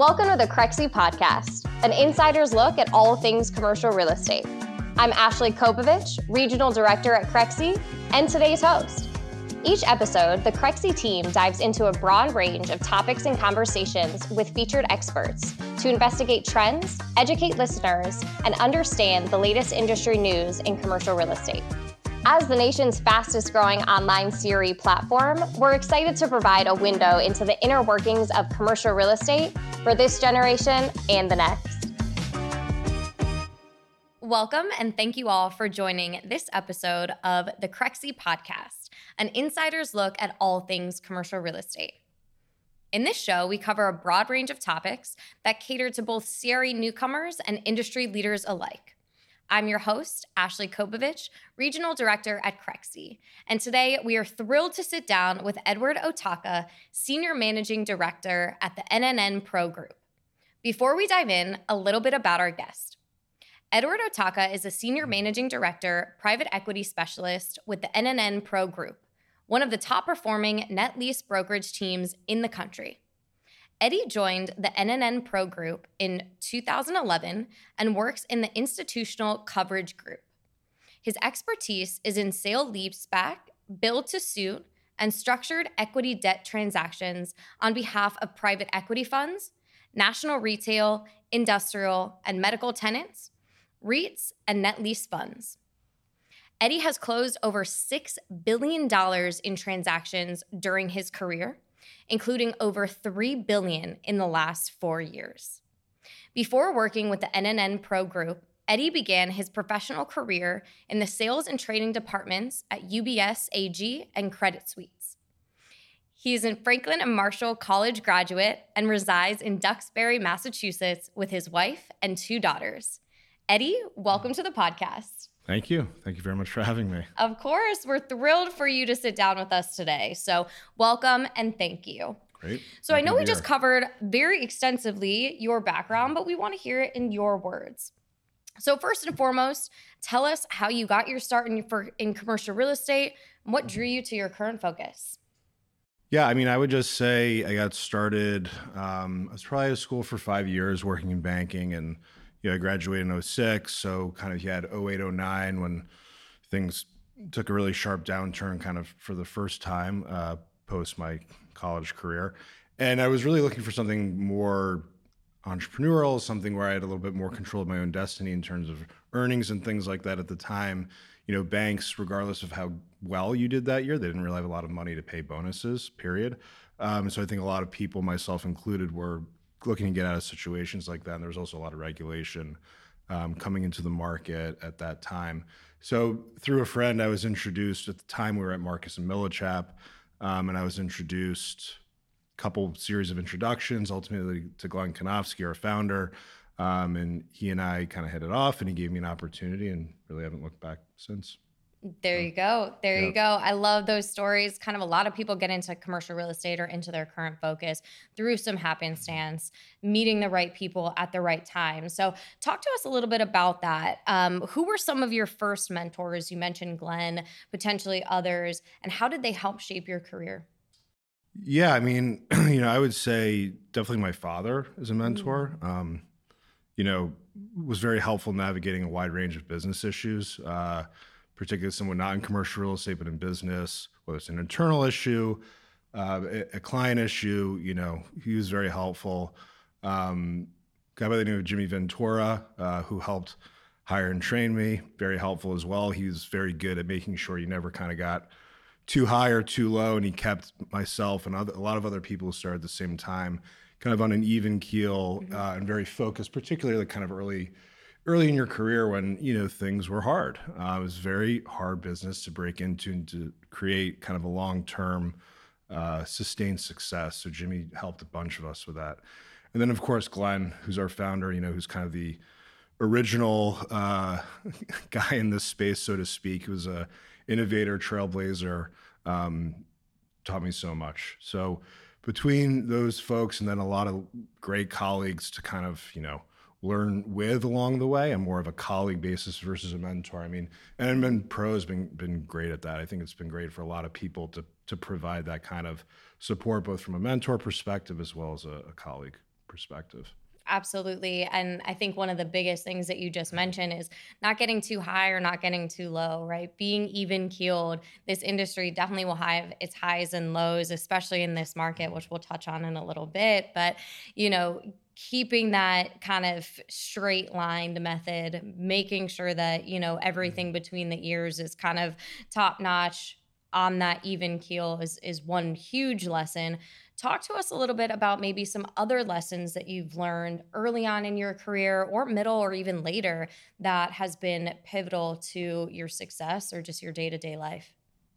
Welcome to the Crexi Podcast, an insider's look at all things commercial real estate. I'm Ashley Kobovitch, Regional Director at Crexi, and today's host. Each episode, the Crexi team dives into a broad range of topics and conversations with featured experts to investigate trends, educate listeners, and understand the latest industry news in commercial real estate. As the nation's fastest growing online CRE platform, we're excited to provide a window into the inner workings of commercial real estate for this generation and the next. Welcome and thank you all for joining this episode of the Crexi Podcast, an insider's look at all things commercial real estate. In this show, we cover a broad range of topics that cater to both CRE newcomers and industry leaders alike. I'm your host, Ashley Kobovitch, Regional Director at Crexi. And today we are thrilled to sit down with Edward Otocka, Senior Managing Director at the NNN Pro Group. Before we dive in, a little bit about our guest. Edward Otocka is a Senior Managing Director, Private Equity Specialist with the NNN Pro Group, one of the top performing net lease brokerage teams in the country. Eddie joined the NNN Pro Group in 2011 and works in the institutional coverage group. His expertise is in sale leaseback, build to suit, and structured equity debt transactions on behalf of private equity funds, national retail, industrial, and medical tenants, REITs, and net lease funds. Eddie has closed over $6 billion in transactions during his career including over 3 billion in the last 4 years. Before working with the NNN Pro Group, Eddie began his professional career in the sales and trading departments at UBS AG and Credit Suisse. He is a Franklin and Marshall College graduate and resides in Duxbury, Massachusetts with his wife and two daughters. Eddie, welcome to the podcast. Thank you. Thank you very much for having me. Of course. We're thrilled for you to sit down with us today. So, welcome and thank you. Great. So, I know we just covered very extensively your background, but we want to hear it in your words. So, first and foremost, tell us how you got your start in, for, in commercial real estate and what drew you to your current focus. Yeah, I mean, I would just say I got started. Um, I was probably at school for five years working in banking and you know, I graduated in 06. So kind of you had 08, 09 when things took a really sharp downturn kind of for the first time uh, post my college career. And I was really looking for something more entrepreneurial, something where I had a little bit more control of my own destiny in terms of earnings and things like that at the time. You know, banks, regardless of how well you did that year, they didn't really have a lot of money to pay bonuses, period. Um, so I think a lot of people, myself included, were looking to get out of situations like that. And there was also a lot of regulation um, coming into the market at that time. So through a friend, I was introduced at the time we were at Marcus and Millichap, um, and I was introduced a couple series of introductions, ultimately to Glenn Kunofsky, our founder. Um, and he and I kind of hit it off, and he gave me an opportunity, and really haven't looked back since. There you go. There yep. you go. I love those stories. Kind of a lot of people get into commercial real estate or into their current focus through some happenstance, meeting the right people at the right time. So, talk to us a little bit about that. Um, who were some of your first mentors? You mentioned Glenn, potentially others, and how did they help shape your career? Yeah, I mean, you know, I would say definitely my father is a mentor. Mm-hmm. Um, you know, was very helpful navigating a wide range of business issues. Uh, particularly someone not in commercial real estate but in business, whether it's an internal issue, uh, a, client issue. You know, he was very helpful. Um, guy by the name of Jimmy Ventura, uh, who helped hire and train me, very helpful as well. He was very good at making sure you never kind of got too high or too low, and he kept myself and other, a lot of other people who started at the same time kind of on an even keel mm-hmm. uh, and very focused, particularly kind of early early in your career when you know things were hard. Uh, it was very hard business to break into and to create kind of a long term uh, sustained success. So Jimmy helped a bunch of us with that, and then of course Glenn, who's our founder. You know, who's kind of the original uh, guy in this space, so to speak. Who was a innovator, trailblazer. Um, taught me so much. So between those folks and then a lot of great colleagues to kind of you know learn with along the way and more of a colleague basis versus a mentor. I mean, and then Pro has been been great at that. I think it's been great for a lot of people to to provide that kind of support, both from a mentor perspective as well as a, a colleague perspective. Absolutely. And I think one of the biggest things that you just mentioned is not getting too high or not getting too low, right? Being even keeled. This industry definitely will have its highs and lows, especially in this market, which we'll touch on in a little bit. But, you know, keeping that kind of straight lined method, making sure that, you know, everything mm-hmm. between the ears is kind of top notch on that even keel is is one huge lesson Talk to us a little bit about maybe some other lessons that you've learned early on in your career or middle or even later that has been pivotal to your success or just your day to day life.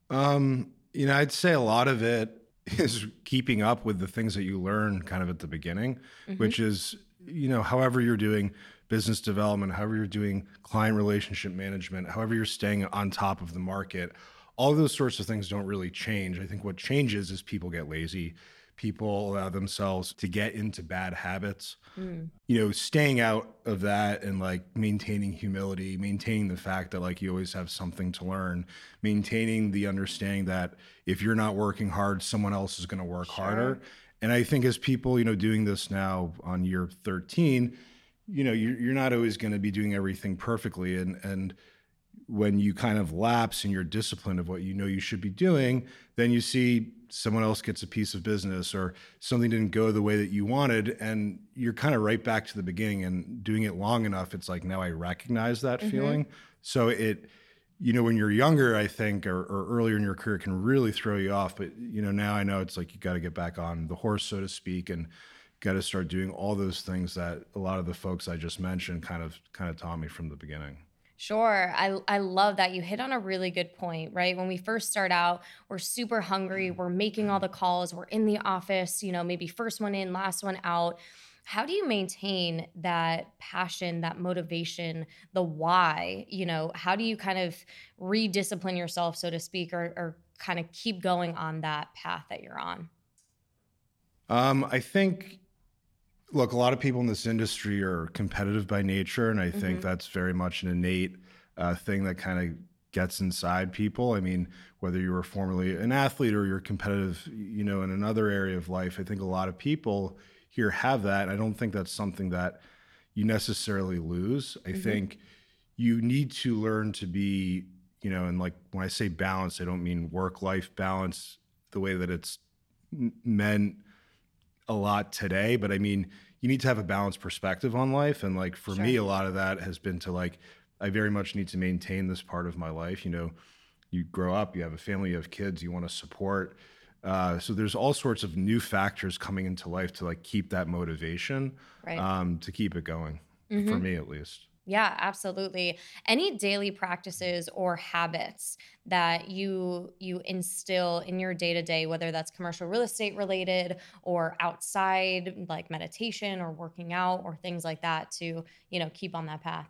Um, you know, I'd say a lot of it is keeping up with the things that you learn kind of at the beginning, mm-hmm. which is, you know, however you're doing business development, however you're doing client relationship management, however you're staying on top of the market, all those sorts of things don't really change. I think what changes is people get lazy people allow themselves to get into bad habits. Mm. You know, staying out of that and like maintaining humility, maintaining the fact that like you always have something to learn, maintaining the understanding that if you're not working hard, someone else is going to work sure. harder. And I think as people, you know, doing this now on year 13, you know, you're, you're not always going to be doing everything perfectly. And, and, when you kind of lapse in your discipline of what you know you should be doing, then you see someone else gets a piece of business or something didn't go the way that you wanted and you're kind of right back to the beginning and doing it long enough it's like now i recognize that mm-hmm. feeling so it you know when you're younger i think or, or, earlier in your career can really throw you off but you know now i know it's like you got to get back on the horse so to speak and got to start doing all those things that a lot of the folks i just mentioned kind of kind of taught me from the beginning Sure. I, I love that. You hit on a really good point, right? When we first start out, we're super hungry. We're making all the calls. We're in the office, you know, maybe first one in, last one out. How do you maintain that passion, that motivation, the why? You know, how do you kind of rediscipline yourself, so to speak, or, or kind of keep going on that path that you're on? Um, I think look, a lot of people in this industry are competitive by nature, and I think mm-hmm. that's very much an innate uh, thing that kind of gets inside people. I mean, whether you were formerly an athlete or you're competitive, you know, in another area of life, I think a lot of people here have that. I don't think that's something that you necessarily lose. I mm-hmm. think you need to learn to be, you know, and like when I say balance, I don't mean work life balance the way that it's meant a lot today, but I mean, you need to have a balanced perspective on life. And like for sure. me, a lot of that has been to like, I very much need to maintain this part of my life. You know, you grow up, you have a family, you have kids, you want to support. Uh, so there's all sorts of new factors coming into life to like keep that motivation, right. um, to keep it going. Mm-hmm. For me, at least. Yeah, absolutely. Any daily practices or habits that you you instill in your day-to-day whether that's commercial real estate related or outside like meditation or working out or things like that to, you know, keep on that path.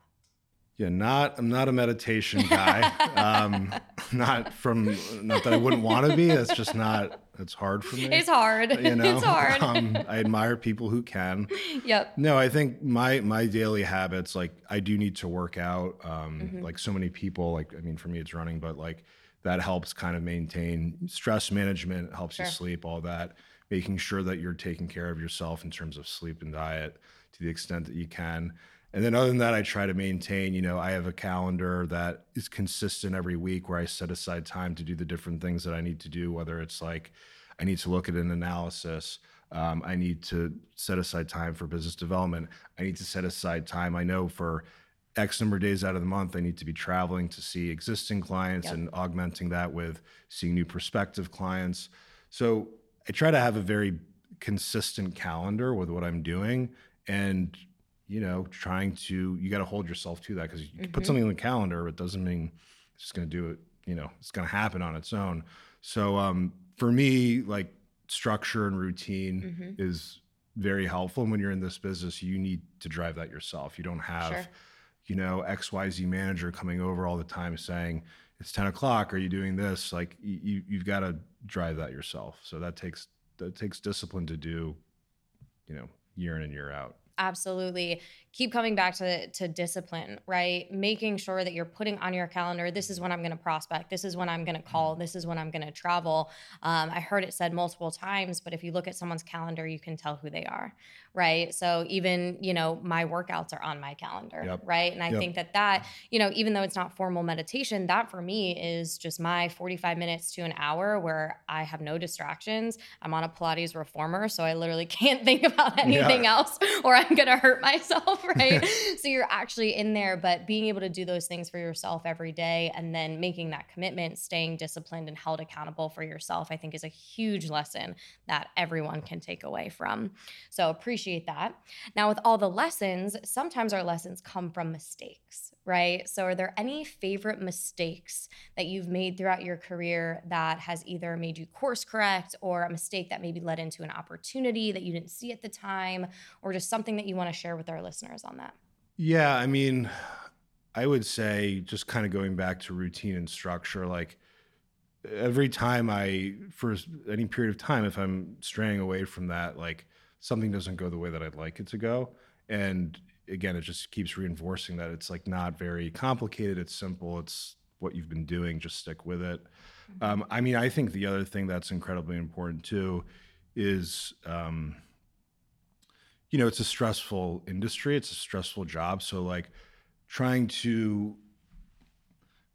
Yeah, not I'm not a meditation guy. um, not from not that I wouldn't want to be. That's just not. It's hard for me. It's hard. You know, it's hard. Um, I admire people who can. Yep. No, I think my my daily habits, like I do need to work out. Um, mm-hmm. Like so many people, like I mean, for me it's running, but like that helps kind of maintain stress management. Helps sure. you sleep, all that. Making sure that you're taking care of yourself in terms of sleep and diet to the extent that you can. And then other than that, I try to maintain, you know, I have a calendar that is consistent every week where I set aside time to do the different things that I need to do, whether it's like I need to look at an analysis, um, I need to set aside time for business development, I need to set aside time. I know for X number of days out of the month, I need to be traveling to see existing clients yep. and augmenting that with seeing new prospective clients. So I try to have a very consistent calendar with what I'm doing. And you know, trying to you got to hold yourself to that because you mm-hmm. put something on the calendar, it doesn't mean it's just going to do it. You know, it's going to happen on its own. So um, for me, like structure and routine mm-hmm. is very helpful. And when you're in this business, you need to drive that yourself. You don't have, sure. you know, X Y Z manager coming over all the time saying it's 10 o'clock. Are you doing this? Like you, you've got to drive that yourself. So that takes that takes discipline to do, you know, year in and year out. Absolutely keep coming back to to discipline, right? Making sure that you're putting on your calendar. This is when I'm going to prospect. This is when I'm going to call. This is when I'm going to travel. Um, I heard it said multiple times, but if you look at someone's calendar, you can tell who they are, right? So even you know my workouts are on my calendar, yep. right? And I yep. think that that you know even though it's not formal meditation, that for me is just my 45 minutes to an hour where I have no distractions. I'm on a Pilates reformer, so I literally can't think about anything yeah. else, or I'm going to hurt myself. right? so you're actually in there, but being able to do those things for yourself every day and then making that commitment, staying disciplined and held accountable for yourself, I think is a huge lesson that everyone can take away from. So appreciate that. Now, with all the lessons, sometimes our lessons come from mistakes, right? So are there any favorite mistakes that you've made throughout your career that has either made you course correct or a mistake that maybe led into an opportunity that you didn't see at the time or just something that you want to share with our listeners? on that? Yeah, I mean, I would say just kind of going back to routine and structure, like every time I, for any period of time, if I'm straying away from that, like something doesn't go the way that I'd like it to go. And again, it just keeps reinforcing that it's like not very complicated. It's simple. It's what you've been doing. Just stick with it. Mm-hmm. Um, I mean, I think the other thing that's incredibly important too is, um, you know, it's a stressful industry, it's a stressful job. So, like, trying to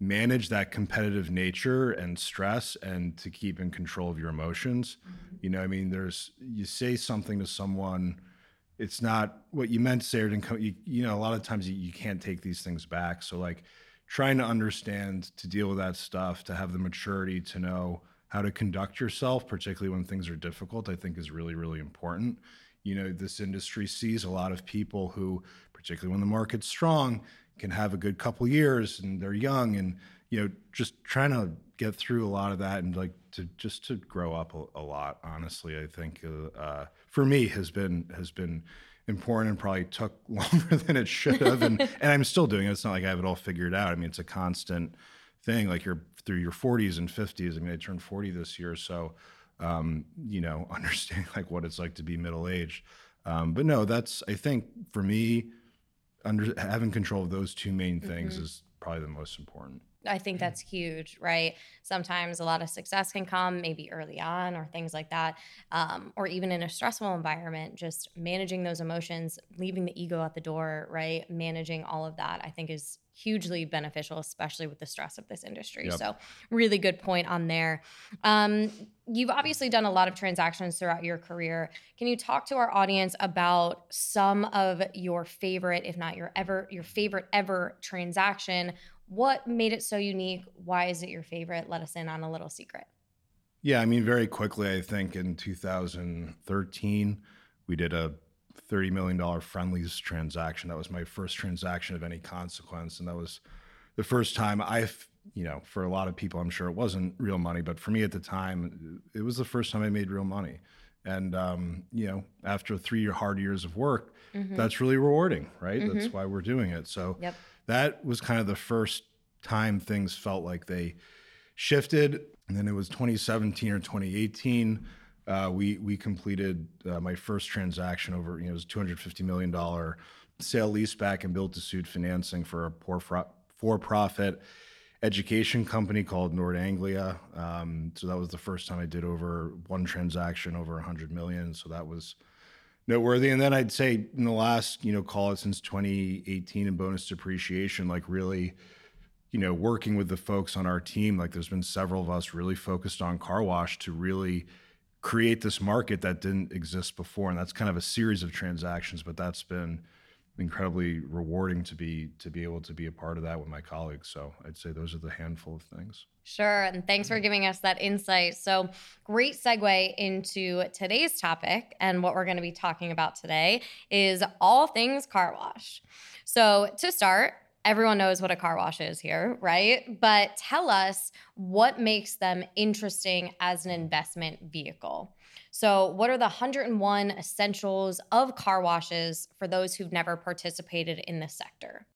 manage that competitive nature and stress and to keep in control of your emotions. Mm-hmm. You know, I mean, there's, you say something to someone, it's not what you meant to say, or didn't come, you, you know, a lot of times you, you can't take these things back. So, like, trying to understand to deal with that stuff, to have the maturity to know how to conduct yourself, particularly when things are difficult, I think is really, really important you know this industry sees a lot of people who particularly when the market's strong can have a good couple years and they're young and you know just trying to get through a lot of that and like to just to grow up a, a lot honestly i think uh, uh, for me has been has been important and probably took longer than it should have and and i'm still doing it. It's not like i have it all figured out. I mean it's a constant thing like you're through your 40s and 50s i mean i turned 40 this year so um, you know, understanding like what it's like to be middle aged. Um, but no, that's I think for me, under having control of those two main things mm-hmm. is probably the most important. I think that's huge, right? Sometimes a lot of success can come maybe early on or things like that, um, or even in a stressful environment. Just managing those emotions, leaving the ego at the door, right? Managing all of that, I think is hugely beneficial, especially with the stress of this industry. Yep. So, really good point on there. Um, you've obviously done a lot of transactions throughout your career. Can you talk to our audience about some of your favorite, if not your ever your favorite ever transaction? What made it so unique? Why is it your favorite? Let us in on a little secret. Yeah, I mean, very quickly, I think in 2013, we did a $30 million Friendly's transaction. That was my first transaction of any consequence. And that was the first time I've, you know, for a lot of people, I'm sure it wasn't real money, but for me at the time, it was the first time I made real money. And, um, you know, after three hard years of work, mm-hmm. that's really rewarding, right? Mm-hmm. That's why we're doing it. So, yep that was kind of the first time things felt like they shifted. And then it was 2017 or 2018. Uh, we we completed uh, my first transaction over you know it was 250 million dollar sale leaseback and built to suit financing for a poor for profit education company called Nord Anglia. Um, so that was the first time I did over one transaction over 100 million. So that was noteworthy. And then I'd say in the last, you know, call it since 2018 and bonus depreciation, like really, you know, working with the folks on our team, like there's been several of us really focused on car wash to really create this market that didn't exist before. And that's kind of a series of transactions, but that's been incredibly rewarding to be to be able to be a part of that with my colleagues. So I'd say those are the handful of things. Sure. And thanks for giving us that insight. So, great segue into today's topic. And what we're going to be talking about today is all things car wash. So, to start, everyone knows what a car wash is here, right? But tell us what makes them interesting as an investment vehicle. So, what are the 101 essentials of car washes for those who've never participated in this sector?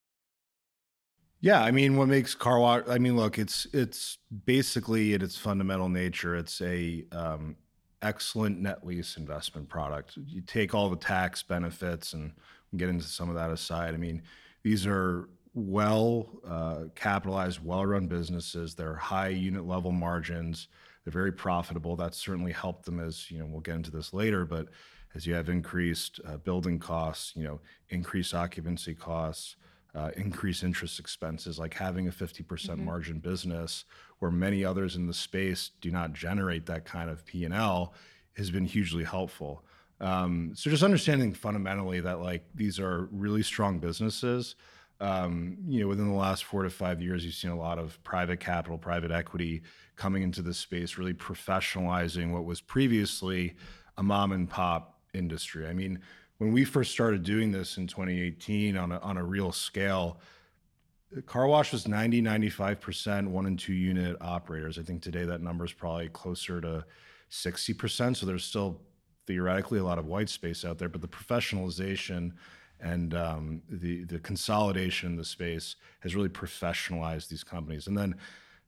Yeah, I mean, what makes car wash? I mean, look, it's it's basically in its fundamental nature, it's a um, excellent net lease investment product. You take all the tax benefits and get into some of that aside. I mean, these are well uh, capitalized, well run businesses. They're high unit level margins. They're very profitable. That's certainly helped them as, you know, we'll get into this later, but as you have increased uh, building costs, you know, increased occupancy costs, uh, increased interest expenses, like having a 50% mm hmm margin business where many others in the space do not generate that kind of P&L has been hugely helpful. Um, so just understanding fundamentally that like these are really strong businesses. Um, you know, within the last four to five years, you've seen a lot of private capital, private equity coming into the space, really professionalizing what was previously a mom and pop industry. I mean, when we first started doing this in 2018 on a, on a real scale, car wash was 90, 95% one and two unit operators. I think today that number is probably closer to 60%. So there's still theoretically a lot of white space out there, but the professionalization and um, the the consolidation in the space has really professionalized these companies. And then,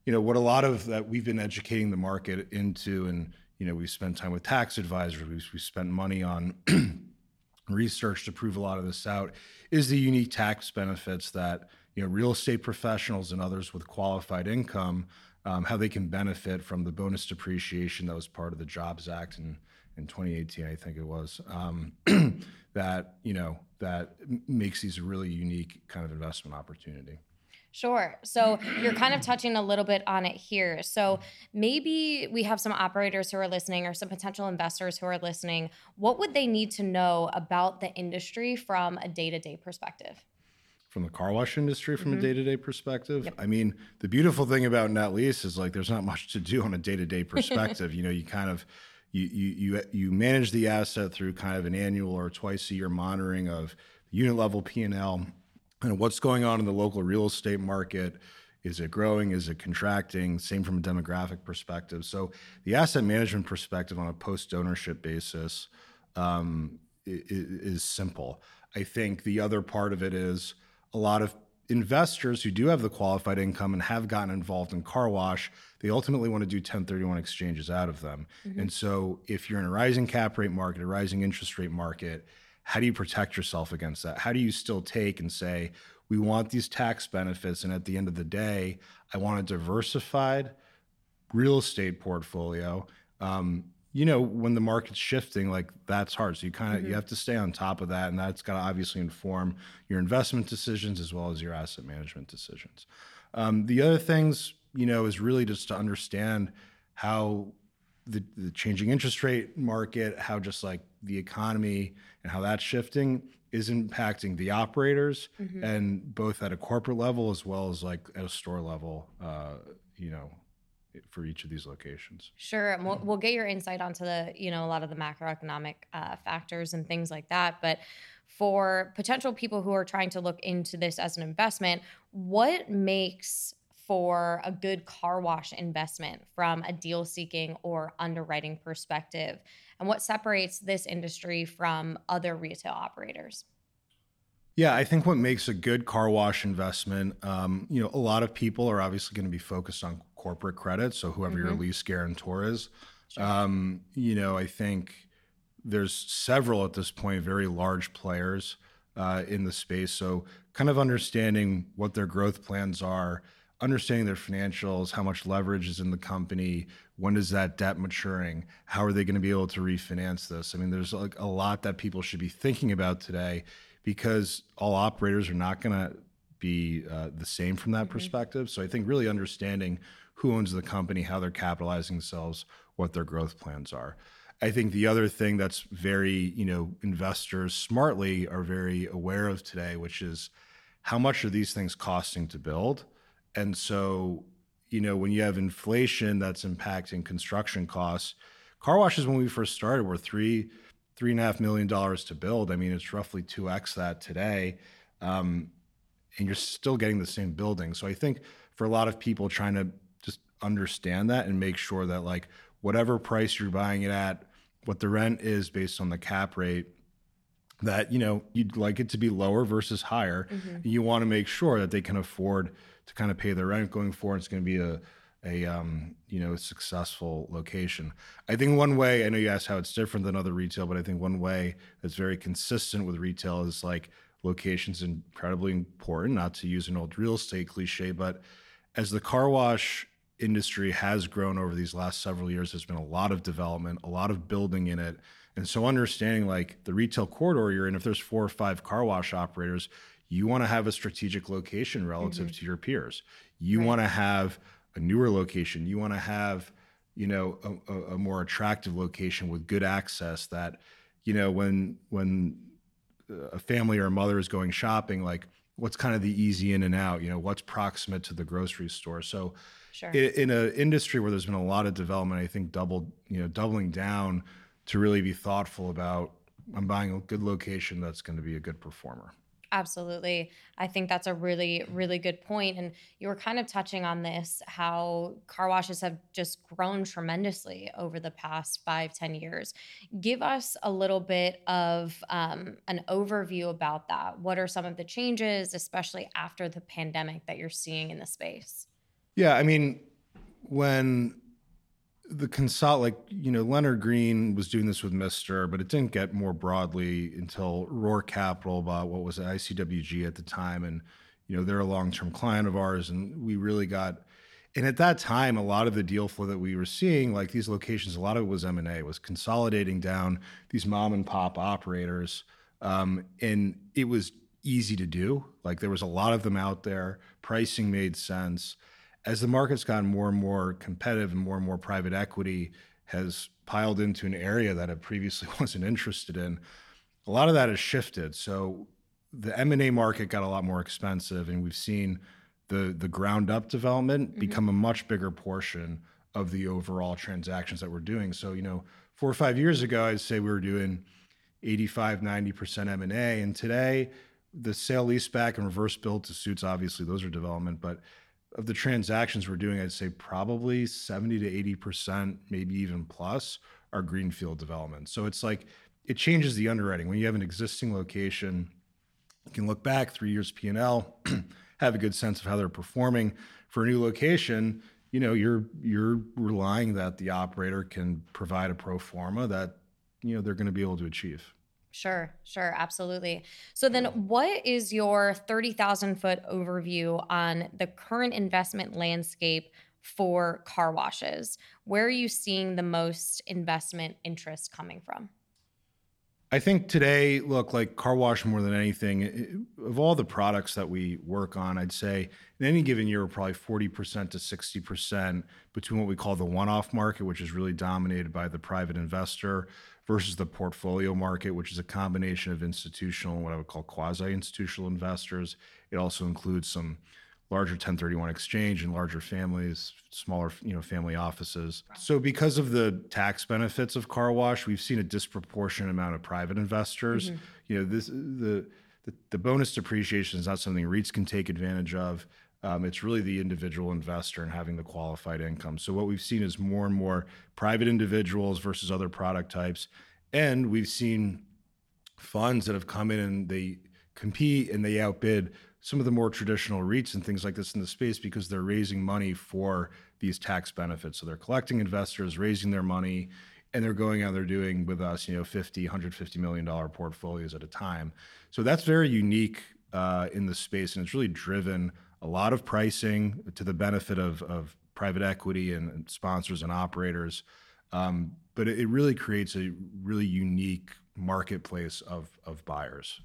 you know, what a lot of that we've been educating the market into, and you know, we spent time with tax advisors, we we spent money on research to prove a lot of this out, is the unique tax benefits that you know real estate professionals and others with qualified income. Um, how they can benefit from the bonus depreciation that was part of the Jobs Act and in 2018, I think it was, um, that you know that makes these a really unique kind of investment opportunity. Sure. So you're kind of touching a little bit on it here. So maybe we have some operators who are listening or some potential investors who are listening. What would they need to know about the industry from a day to day perspective? From the car wash industry, from mm-hmm. a day to day perspective, yep. I mean, the beautiful thing about net lease is like there's not much to do on a day to day perspective. you know, you kind of you, you, you, manage the asset through kind of an annual or twice a year monitoring of unit level P&L and what's going on in the local real estate market. Is it growing? Is it contracting? Same from a demographic perspective. So the asset management perspective on a post ownership basis um, is, is simple. I think the other part of it is a lot of investors who do have the qualified income and have gotten involved in car wash, they ultimately want to do 1031 exchanges out of them. Mm-hmm. And so if you're in a rising cap rate market, a rising interest rate market, how do you protect yourself against that? How do you still take and say, we want these tax benefits and at the end of the day, I want a diversified real estate portfolio um, you know when the market's shifting like that's hard so you kind of mm-hmm. you have to stay on top of that and that's got to obviously inform your investment decisions as well as your asset management decisions um, the other things you know is really just to understand how the, the changing interest rate market how just like the economy and how that's shifting is impacting the operators mm-hmm. and both at a corporate level as well as like at a store level uh, you know for each of these locations. Sure, and we'll, we'll get your insight onto the you know a lot of the macroeconomic uh, factors and things like that. But for potential people who are trying to look into this as an investment, what makes for a good car wash investment from a deal seeking or underwriting perspective, and what separates this industry from other retail operators? Yeah, I think what makes a good car wash investment, um, you know, a lot of people are obviously going to be focused on corporate credit. So whoever mm-hmm. your lease guarantor is, sure. um, you know, I think there's several at this point very large players uh, in the space. So kind of understanding what their growth plans are, understanding their financials, how much leverage is in the company, when is that debt maturing, how are they going to be able to refinance this? I mean, there's like a lot that people should be thinking about today because all operators are not going to be uh, the same from that mm-hmm. perspective. So I think really understanding who owns the company, how they're capitalizing themselves, what their growth plans are. I think the other thing that's very, you know, investors smartly are very aware of today, which is how much are these things costing to build? And so, you know, when you have inflation that's impacting construction costs, car washes when we first started were three three and a half million dollars to build. I mean, it's roughly two x that today, um, and you're still getting the same building. So I think for a lot of people trying to just understand that and make sure that like whatever price you're buying it at, what the rent is based on the cap rate, that you know you'd like it to be lower versus higher. Mm-hmm. You want to make sure that they can afford to kind of pay their rent going forward. It's going to be a a um, you know successful location. I think one way I know you asked how it's different than other retail, but I think one way that's very consistent with retail is like locations incredibly important. Not to use an old real estate cliche, but as the car wash industry has grown over these last several years, there's been a lot of development, a lot of building in it. And so understanding like the retail corridor you're in, if there's four or five car wash operators, you want to have a strategic location relative mm-hmm. to your peers. You right. want to have a newer location. You want to have, you know, a, a, more attractive location with good access that, you know, when when a family or a mother is going shopping, like what's kind of the easy in and out, you know, what's proximate to the grocery store. So sure. in, in an industry where there's been a lot of development, I think double, you know, doubling down to really be thoughtful about I'm buying a good location that's going to be a good performer. Absolutely. I think that's a really, really good point. And you were kind of touching on this how car washes have just grown tremendously over the past five, ten years. Give us a little bit of um, an overview about that. What are some of the changes, especially after the pandemic, that you're seeing in the space? Yeah. I mean, when the consult like you know Leonard Green was doing this with Mister, but it didn't get more broadly until Roark Capital bought what was ICWG at the time, and you know they're a long term client of ours, and we really got. And at that time, a lot of the deal flow that we were seeing, like these locations, a lot of it was M and A, was consolidating down these mom and pop operators, um, and it was easy to do. Like there was a lot of them out there. Pricing made sense as the market's gotten more and more competitive and more and more private equity has piled into an area that it previously wasn't interested in, a lot of that has shifted. So the M&A market got a lot more expensive and we've seen the the ground up development mm-hmm. become a much bigger portion of the overall transactions that we're doing. So, you know, 4 or 5 years ago I'd say we were doing 85 90% M&A and today the sale leaseback and reverse build to suits obviously those are development, but of the transactions we're doing, I'd say probably 70 to 80%, maybe even plus, are greenfield development. So it's like it changes the underwriting. When you have an existing location, you can look back three years P&L, have a good sense of how they're performing. For a new location, you know, you're you're relying that the operator can provide a pro forma that you know they're going to be able to achieve. Sure, sure, absolutely. So then what is your 30,000 foot overview on the current investment landscape for car washes? Where are you seeing the most investment interest coming from? I think today, look, like car wash more than anything, of all the products that we work on, I'd say in any given year, probably 40% to 60% between what we call the one off market, which is really dominated by the private investor, versus the portfolio market, which is a combination of institutional and what I would call quasi institutional investors. It also includes some larger 1031 exchange and larger families, smaller, you know, family offices. So because of the tax benefits of car wash, we've seen a disproportionate amount of private investors. Mm-hmm. You know, this the, the the bonus depreciation is not something REITs can take advantage of. Um, it's really the individual investor and having the qualified income. So what we've seen is more and more private individuals versus other product types, and we've seen funds that have come in and they compete and they outbid some of the more traditional REITs and things like this in the space because they're raising money for these tax benefits. So they're collecting investors, raising their money, and they're going out they're doing with us, you know, 50, 150 million dollar portfolios at a time. So that's very unique uh, in the space, and it's really driven a lot of pricing to the benefit of, of private equity and, sponsors and operators. Um, but it, it really creates a really unique marketplace of, of buyers.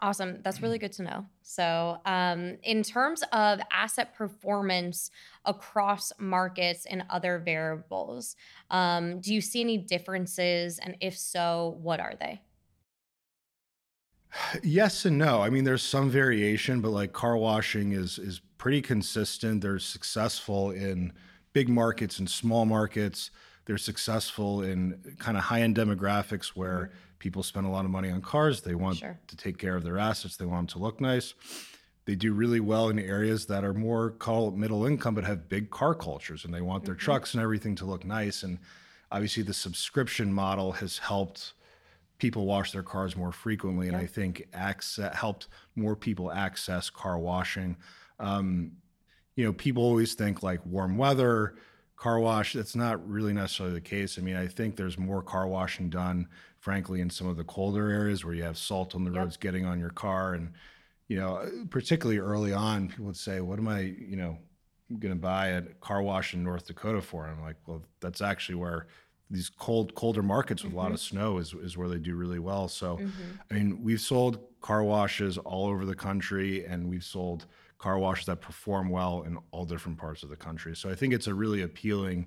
Awesome. That's really good to know. So, um, in terms of asset performance across markets and other variables, um, do you see any differences? And if so, what are they? Yes and no. I mean, there's some variation, but like car washing is is pretty consistent. They're successful in big markets and small markets. They're successful in kind of high end demographics where mm-hmm. people spend a lot of money on cars. They want sure. to take care of their assets. They want them to look nice. They do really well in areas that are more call middle income, but have big car cultures, and they want their mm-hmm. trucks and everything to look nice. And obviously, the subscription model has helped people wash their cars more frequently, and I think access, helped more people access car washing. Um, you know, people always think like warm weather, car wash. That's not really necessarily the case. I mean, I think there's more car washing done, frankly, in some of the colder areas where you have salt on the yep. roads getting on your car. And, you know, particularly early on, people would say, What am I, you know, going to buy a car wash in North Dakota for? And I'm like, Well, that's actually where these cold colder markets with mm-hmm. a lot of mm-hmm. snow is, is where they do really well so mm-hmm. i mean we've sold car washes all over the country and we've sold car washes that perform well in all different parts of the country. So I think it's a really appealing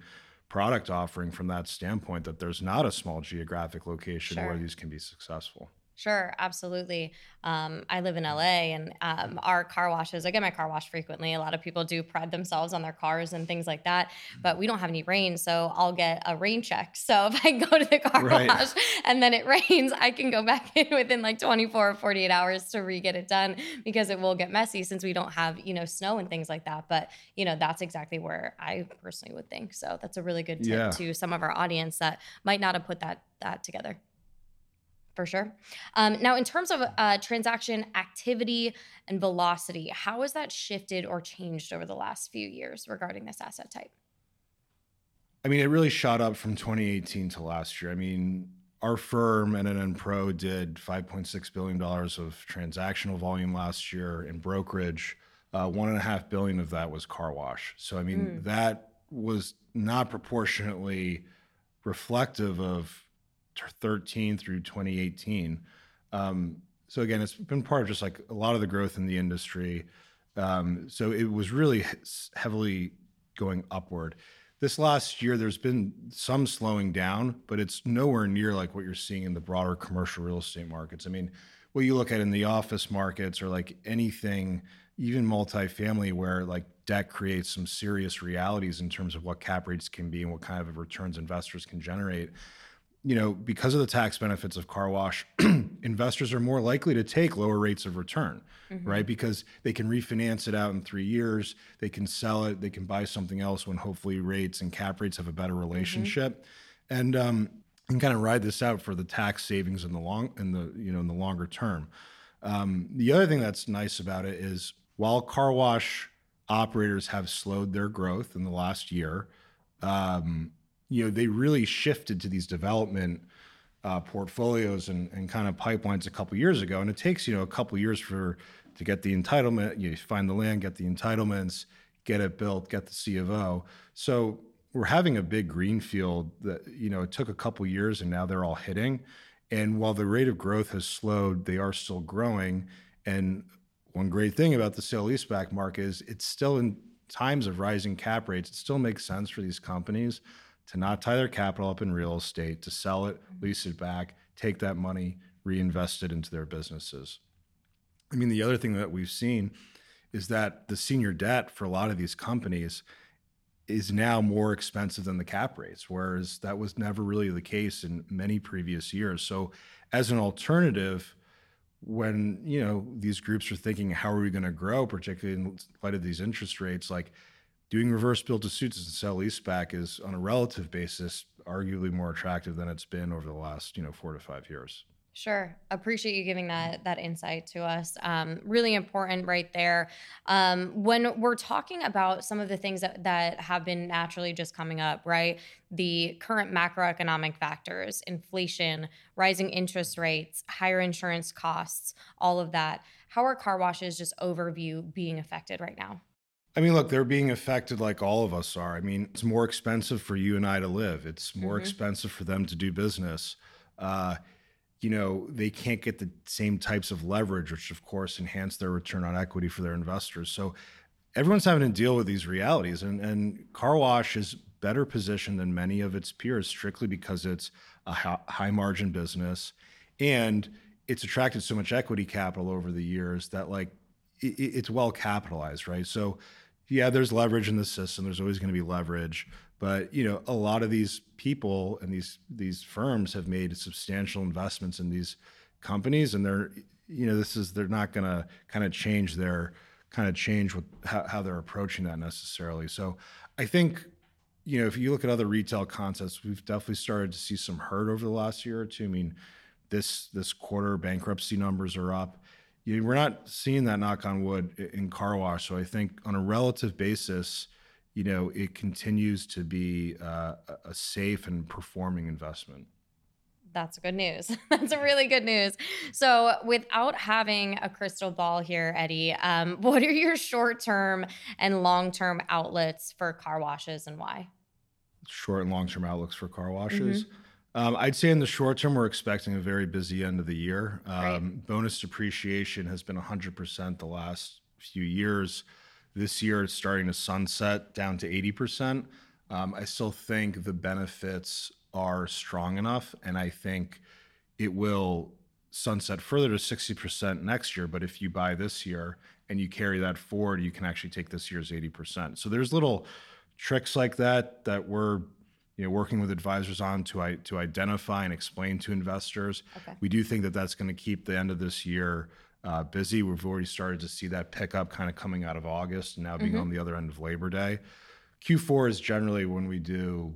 product offering from that standpoint that there's not a small geographic location sure. where these can be successful. Sure, absolutely. Um, I live in LA, and um, our car washes. I get my car washed frequently. A lot of people do pride themselves on their cars and things like that. But we don't have any rain, so I'll get a rain check. So if I go to the car right. wash and then it rains, I can go back in within like 24 or 48 hours to re-get it done because it will get messy since we don't have you know snow and things like that. But you know that's exactly where I personally would think. So that's a really good tip yeah. to some of our audience that might not have put that that together for sure. Um, now, in terms of uh, transaction activity and velocity, how has that shifted or changed over the last few years regarding this asset type? I mean, it really shot up from 2018 to last year. I mean, our firm, NNN Pro, did $5.6 billion of transactional volume last year in brokerage. Uh, one and a half billion of that was car wash. So, I mean, mm. that was not proportionately reflective of 13 through 2018. Um, so again, it's been part of just like a lot of the growth in the industry. Um, so it was really heavily going upward. This last year, there's been some slowing down, but it's nowhere near like what you're seeing in the broader commercial real estate markets. I mean, what you look at in the office markets or like anything, even multifamily, where like debt creates some serious realities in terms of what cap rates can be and what kind of returns investors can generate you know, because of the tax benefits of car wash, investors are more likely to take lower rates of return, mm-hmm. right? Because they can refinance it out in three years, they can sell it, they can buy something else when hopefully rates and cap rates have a better mm-hmm. relationship, mm-hmm. and um, and kind of ride this out for the tax savings in the long in the you know in the longer term. Um, the other thing that's nice about it is while car wash operators have slowed their growth in the last year. Um, you know, they really shifted to these development uh, portfolios and, and kind of pipelines a couple years ago. And it takes, you know, a couple years for to get the entitlement, you find the land, get the entitlements, get it built, get the C of O. So we're having a big greenfield that, you know, it took a couple years and now they're all hitting. And while the rate of growth has slowed, they are still growing. And one great thing about the sale leaseback market is it's still in times of rising cap rates, it still makes sense for these companies to not tie their capital up in real estate, to sell it, mm-hmm. lease it back, take that money, reinvest it into their businesses. I mean, the other thing that we've seen is that the senior debt for a lot of these companies is now more expensive than the cap rates, whereas that was never really the case in many previous years. So, as an alternative, when you know these groups are thinking, how are we going to grow, particularly in light of these interest rates, like doing reverse build to suits and sell leaseback is on a relative basis arguably more attractive than it's been over the last you know four to five years Sure, appreciate you giving that that insight to us. Um, really important, right there. Um, when we're talking about some of the things that that have been naturally just coming up, right? The current macroeconomic factors, inflation, rising interest rates, higher insurance costs, all of that. How are car washes just overview being affected right now? I mean, look, they're being affected like all of us are. I mean, it's more expensive for you and I to live. It's more mm-hmm. expensive for them to do business. Uh, you know, they can't get the same types of leverage, which of course enhance their return on equity for their investors. So everyone's having to deal with these realities, and and car wash is better positioned than many of its peers strictly because it's a high margin business, and it's attracted so much equity capital over the years that like it's well capitalized, right? So yeah, there's leverage in the system. There's always going to be leverage, but you know, a lot of these people and these these firms have made substantial investments in these companies, and they're you know, this is they're not going to kind of change their kind of change with how, how they're approaching that necessarily. So I think you know, if you look at other retail concepts, we've definitely started to see some hurt over the last year or two. I mean, this this quarter bankruptcy numbers are up you, we're not seeing that knock on wood in car wash. So I think on a relative basis, you know, it continues to be uh, a safe and performing investment. That's good news. That's a really good news. So, without having a crystal ball here, Eddie, um, what are your short term and long term outlets for car washes and why? Short and long term outlooks for car washes. Mm-hmm. Um, I'd say in the short term, we're expecting a very busy end of the year. Um, bonus depreciation has been 100% the last few years. This year, it's starting to sunset down to 80%. Um, I still think the benefits are strong enough, and I think it will sunset further to 60% next year. But if you buy this year and you carry that forward, you can actually take this year's 80%. So there's little tricks like that that we're you know, working with advisors on to to identify and explain to investors. Okay. We do think that that's going to keep the end of this year uh, busy. We've already started to see that pickup kind of coming out of August and now being mm-hmm. on the other end of Labor Day. Q4 is generally when we do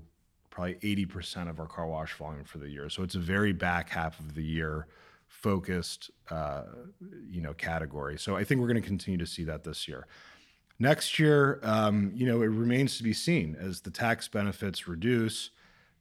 probably 80% of our car wash volume for the year. So it's a very back half of the year focused, uh, you know, category. So I think we're going to continue to see that this year. Next year, um, you know, it remains to be seen as the tax benefits reduce.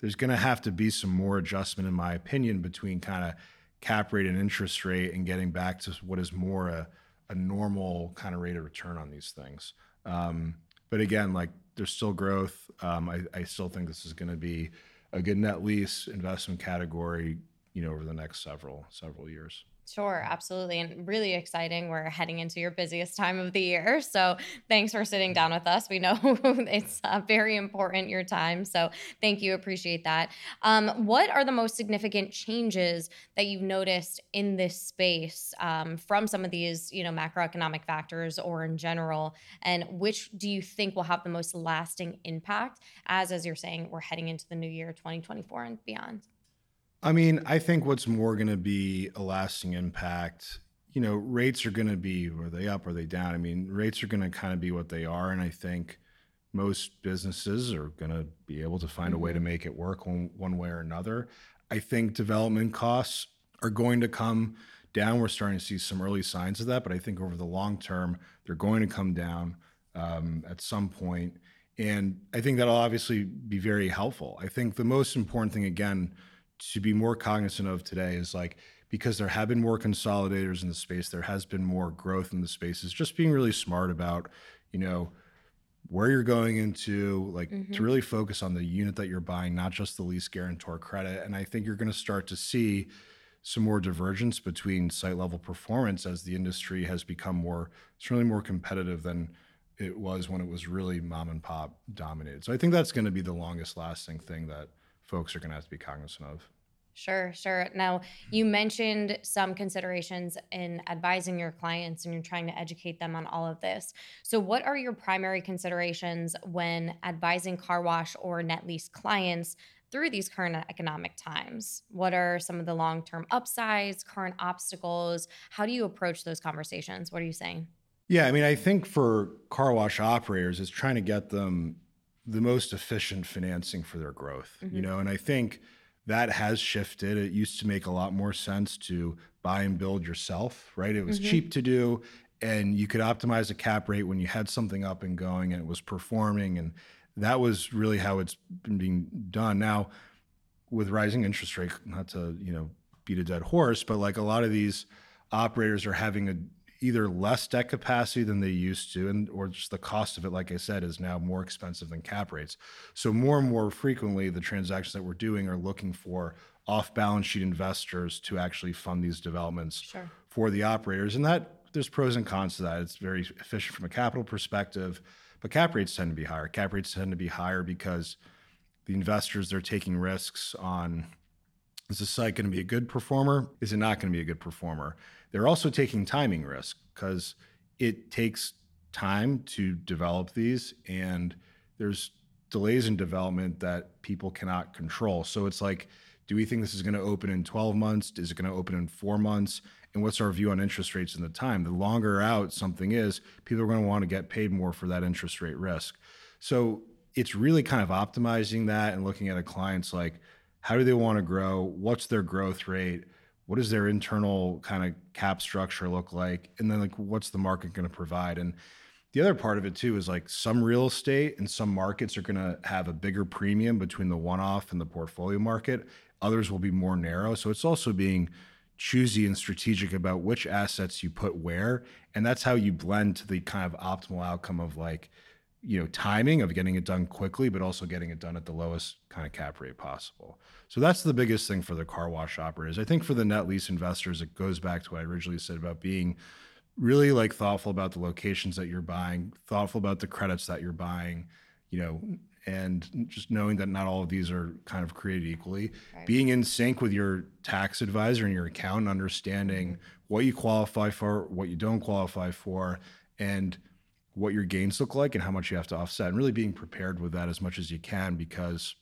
There's going to have to be some more adjustment, in my opinion, between kind of cap rate and interest rate and getting back to what is more a, a normal kind of rate of return on these things. Um, but again, like there's still growth. Um, I, I still think this is going to be a good net lease investment category, you know, over the next several several years. Sure, absolutely. And really exciting. We're heading into your busiest time of the year. So thanks for sitting down with us. We know it's uh, very important, your time. So thank you. Appreciate that. Um, what are the most significant changes that you've noticed in this space um, from some of these, you know, macroeconomic factors or in general? And which do you think will have the most lasting impact as, as you're saying, we're heading into the new year, 2024 and beyond? I mean, I think what's more going to be a lasting impact, you know, rates are going to be, are they up, are they down? I mean, rates are going to kind of be what they are. And I think most businesses are going to be able to find mm-hmm. a way to mm-hmm. make it work one, one way or another. I think development costs are going to come down. We're starting to see some early signs of that, but I think over the long term, they're going to come down um, at some point. And I think that'll obviously be very helpful. I think the most important thing, again, to be more cognizant of today is like because there have been more consolidators in the space, there has been more growth in the space. Is just being really smart about, you know, where you're going into, like mm-hmm. to really focus on the unit that you're buying, not just the lease guarantor credit. And I think you're going to start to see some more divergence between site level performance as the industry has become more, certainly more competitive than it was when it was really mom and pop dominated. So I think that's going to be the longest lasting thing that folks are going to have to be cognizant of. Sure, sure. Now, you mentioned some considerations in advising your clients and you're trying to educate them on all of this. So, what are your primary considerations when advising car wash or net lease clients through these current economic times? What are some of the long term upsides, current obstacles? How do you approach those conversations? What are you saying? Yeah, I mean, I think for car wash operators, it's trying to get them the most efficient financing for their growth, mm-hmm. you know, and I think that has shifted. It used to make a lot more sense to buy and build yourself, right? It was mm-hmm. cheap to do and you could optimize a cap rate when you had something up and going and it was performing and that was really how it's been being done. Now, with rising interest rate, not to, you know, beat a dead horse, but like a lot of these operators are having a either less debt capacity than they used to, and or just the cost of it, like I said, is now more expensive than cap rates. So more and more frequently, the transactions that we're doing are looking for off-balance sheet investors to actually fund these developments sure. for the operators, and that there's pros and cons to that. It's very efficient from a capital perspective, but cap rates tend to be higher. Cap rates tend to be higher because the investors they're taking risks on is the site going to be a good performer? Is it not going to be a good performer? They're also taking timing risk because it takes time to develop these and there's delays in development that people cannot control. So it's like, do we think this is going to open in 12 months? Is it going to open in four months? And what's our view on interest rates in the time? The longer out something is, people are going to want to get paid more for that interest rate risk. So it's really kind of optimizing that and looking at a client's like, how do they want to grow? What's their growth rate? What does their internal kind of cap structure look like? And then like what's the market going to provide? And the other part of it too is like some real estate and some markets are going to have a bigger premium between the one-off and the portfolio market. Others will be more narrow. So it's also being choosy and strategic about which assets you put where. And that's how you blend to the kind of optimal outcome of like you know timing of getting it done quickly but also getting it done at the lowest kind of cap rate possible so that's the biggest thing for the car wash operators i think for the net lease investors it goes back to what i originally said about being really like thoughtful about the locations that you're buying thoughtful about the credits that you're buying you know and just knowing that not all of these are kind of created equally right. being in sync with your tax advisor and your accountant understanding mm-hmm. what you qualify for what you don't qualify for and what your gains look like and how much you have to offset and really being prepared with that as much as you can because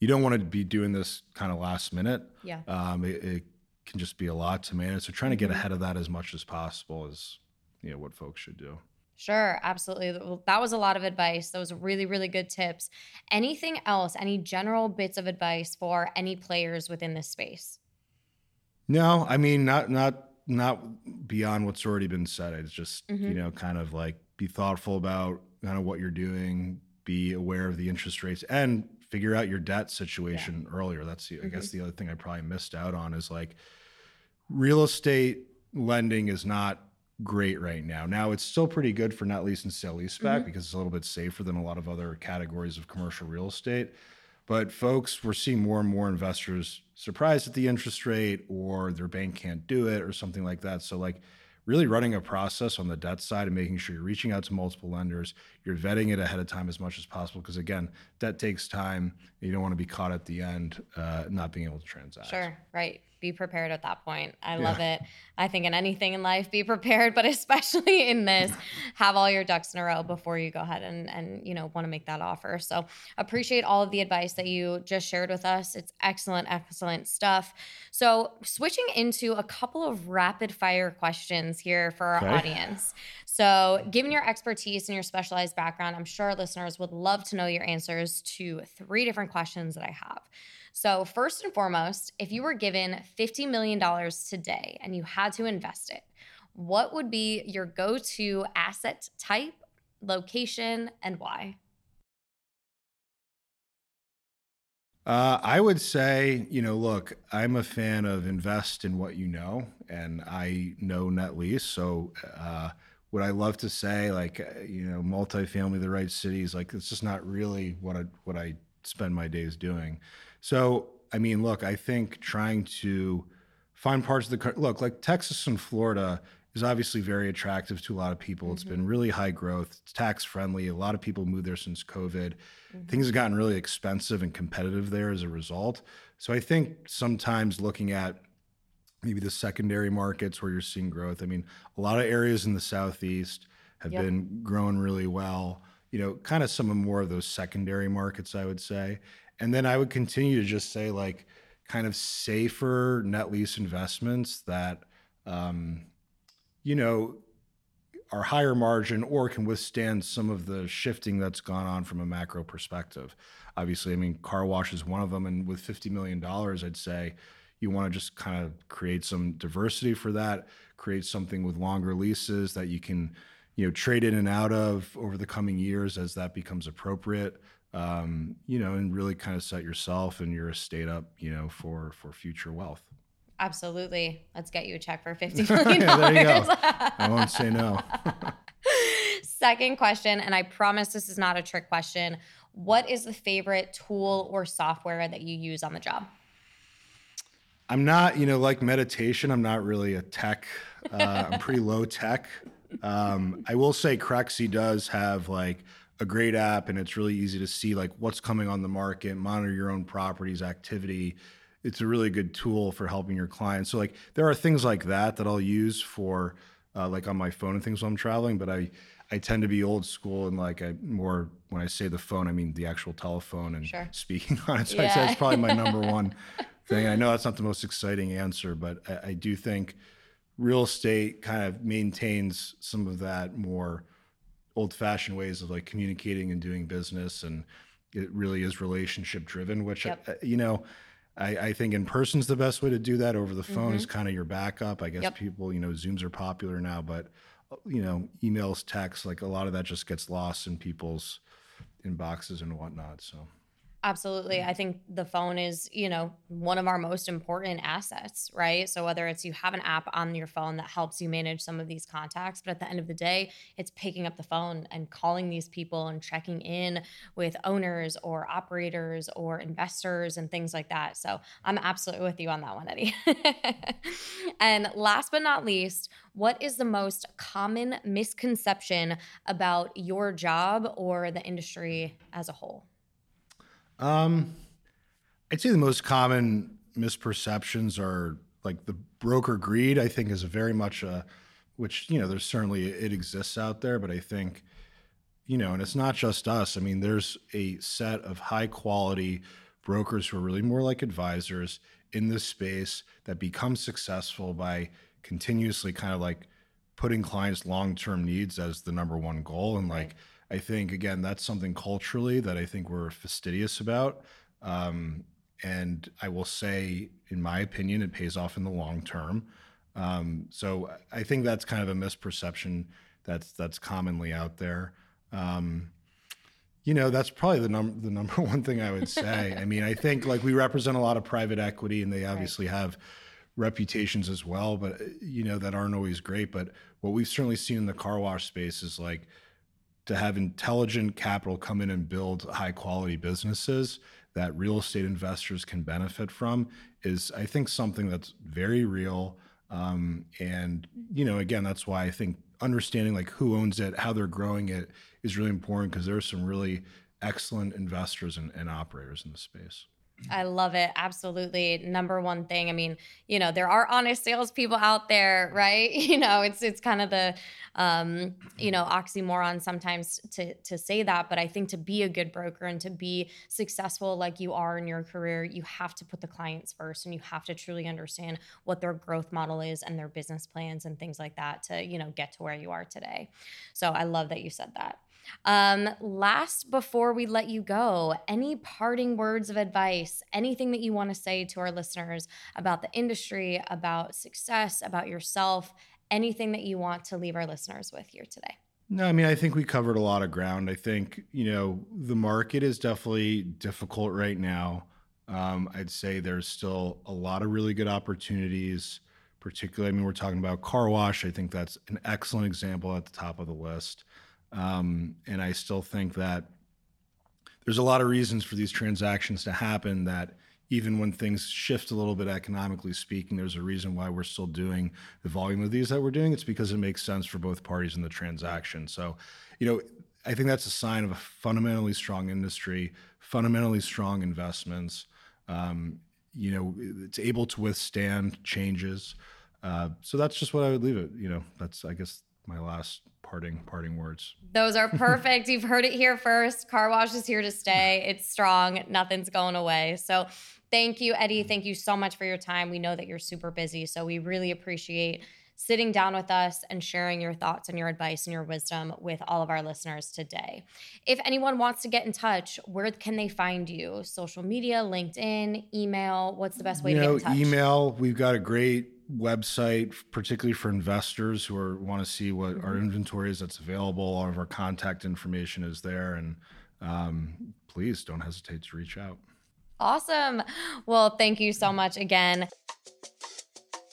you don't want to be doing this kind of last minute. Yeah. Um, it, it, can just be a lot to manage. So trying to get mm-hmm. ahead of that as much as possible is, you know, what folks should do. Sure, absolutely. That was a lot of advice. Those really, really good tips. Anything else? Any general bits of advice for any players within this space? No, I mean not not not beyond what's already been said. It's just mm-hmm. you know kind of like be thoughtful about kind of what you're doing, be aware of the interest rates, and figure out your debt situation yeah. earlier. That's the, mm-hmm. I guess mm-hmm. the other thing I probably missed out on is like real estate lending is not great right now. Now it's still pretty good for net lease and sale leaseback mm-hmm. because it's a little bit safer than a lot of other categories of commercial real estate. But folks, we're seeing more and more investors surprised at the interest rate or their bank can't do it or something like that. So like really running a process on the debt side and making sure you're reaching out to multiple lenders, you're vetting it ahead of time as much as possible because again, debt takes time. You don't want to be caught at the end uh, not being able to transact. Sure, right be prepared at that point. I yeah. love it. I think in anything in life, be prepared, but especially in this, have all your ducks in a row before you go ahead and and you know want to make that offer. So appreciate all of the advice that you just shared with us. It's excellent, excellent stuff. So switching into a couple of rapid fire questions here for our okay. audience. So given your expertise and your specialized background, I'm sure our listeners would love to know your answers to three different questions that I have. So, first and foremost, if you were given $50 million today and you had to invest it, what would be your go to asset type, location, and why? Uh, I would say, you know, look, I'm a fan of invest in what you know, and I know net lease. So, uh, would I love to say, like, uh, you know, multifamily, the right cities? Like, it's just not really what I what I spend my days doing. So, I mean, look, I think trying to find parts of the look like Texas and Florida is obviously very attractive to a lot of people. Mm-hmm. It's been mm-hmm. really high growth, it's tax friendly. A lot of people moved there since COVID. Mm-hmm. Things have gotten really expensive and competitive there as a result. So I think sometimes looking at maybe the secondary markets where you're seeing growth. I mean, a lot of areas in the southeast have yep. been growing really well. You know, kind of some of more of those secondary markets, I would say. And then I would continue to just say like kind of safer net lease investments that um, you know are higher margin or can withstand some of the shifting that's gone on from a macro perspective. Obviously, I mean car wash is one of them and with 50 million dollars I'd say you want to just kind of create some diversity for that, create something with longer leases that you can you know trade in and out of over the coming years as that becomes appropriate um, you know, and really kind of set yourself and your estate up, you know, for for future wealth. Absolutely. Let's get you a check for fifty million dollars. there you go. I won't say no. Second question, and I promise this is not a trick question. What is the favorite tool or software that you use on the job? I'm not, you know, like meditation. I'm not really a tech. Uh, I'm pretty low tech. Um, I will say Crexi does have like a great app and it's really easy to see like what's coming on the market, monitor your own properties activity. It's a really good tool for helping your clients. So like there are things like that that I'll use for uh, like on my phone and things while I'm traveling, but I I tend to be old school and like I more when I say the phone, I mean the actual telephone and sure. speaking on it. So yeah. I'd say it's probably my number one thing. I know that's not the most exciting answer, but I, I do think real estate kind of maintains some of that more old fashioned ways of like communicating and doing business. And it really is relationship driven, which, yep. Uh, you know, I, I, think in person's the best way to do that. Over the phone mm-hmm. is kind of your backup. I guess yep. people, you know, Zooms are popular now, but you know, emails, texts, like a lot of that just gets lost in people's inboxes and whatnot. So Absolutely. Mm-hmm. I think the phone is, you know, one of our most important assets, right? So whether it's you have an app on your phone that helps you manage some of these contacts, but at the end of the day, it's picking up the phone and calling these people and checking in with owners or operators or investors and things like that. So I'm absolutely with you on that one, Eddie. and last but not least, what is the most common misconception about your job or the industry as a whole? Um, I'd say the most common misperceptions are like the broker greed. I think is very much a, which you know, there's certainly it exists out there, but I think, you know, and it's not just us. I mean, there's a set of high quality brokers who are really more like advisors in this space that become successful by continuously kind of like putting clients' long term needs as the number one goal and like. Right I think again that's something culturally that I think we're fastidious about. Um, and I will say, in my opinion, it pays off in the long term. Um, so I think that's kind of a misperception that's that's commonly out there. Um, you know, that's probably the number the number one thing I would say. I mean, I think like we represent a lot of private equity, and they obviously right. have reputations as well, but you know that aren't always great. But what we've certainly seen in the car wash space is like to have intelligent capital come in and build high quality businesses that real estate investors can benefit from is i think something that's very real. Um, and you know again that's why i think understanding like who owns it how they're growing it is really important because there's some really excellent investors and, and operators in the space I love it. Absolutely. Number one thing. I mean, you know, there are honest salespeople out there, right? You know, it's it's kind of the um, you know, oxymoron sometimes to to say that, but I think to be a good broker and to be successful like you are in your career, you have to put the clients first and you have to truly understand what their growth model is and their business plans and things like that to, you know, get to where you are today. So I love that you said that. Um, last, before we let you go, any parting words of advice, anything that you want to say to our listeners about the industry, about success, about yourself, anything that you want to leave our listeners with here today? No, I mean, I think we covered a lot of ground. I think, you know, the market is definitely difficult right now. Um, I'd say there's still a lot of really good opportunities, particularly, I mean, we're talking about car wash. I think that's an excellent example at the top of the list. Um, and I still think that there's a lot of reasons for these transactions to happen that even when things shift a little bit economically speaking, there's a reason why we're still doing the volume of these that we're doing. It's because it makes sense for both parties in the transaction. So, you know, I think that's a sign of a fundamentally strong industry, fundamentally strong investments. Um, you know, it's able to withstand changes. Uh, so that's just what I would leave it. You know, that's I guess my last parting parting words. Those are perfect. You've heard it here first. Car wash is here to stay. It's strong. Nothing's going away. So thank you, Eddie. Thank you so much for your time. We know that you're super busy, so we really appreciate sitting down with us and sharing your thoughts and your advice and your wisdom with all of our listeners today. If anyone wants to get in touch, where can they find you? Social media, LinkedIn, email? What's the best way you to know, get in touch? Email. We've got a great website, particularly for investors who are, want to see what our mm-hmm. inventory is that's available. All of our contact information is there, and um, please don't hesitate to reach out. Awesome. Well, thank you so much again.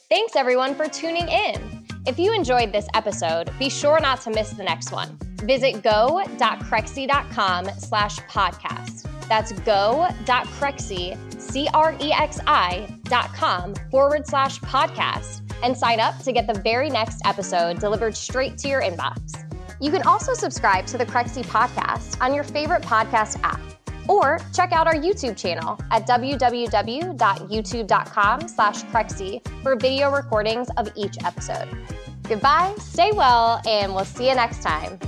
Thanks everyone for tuning in. If you enjoyed this episode, be sure not to miss the next one. Visit go.crexi.com slash podcast. That's go.crexi, C-R-E-X-I dot com forward slash podcast and sign up to get the very next episode delivered straight to your inbox. You can also subscribe to the Crexi podcast on your favorite podcast app or check out our YouTube channel at www.youtube.com slash Crexi for video recordings of each episode. Goodbye, stay well, and we'll see you next time.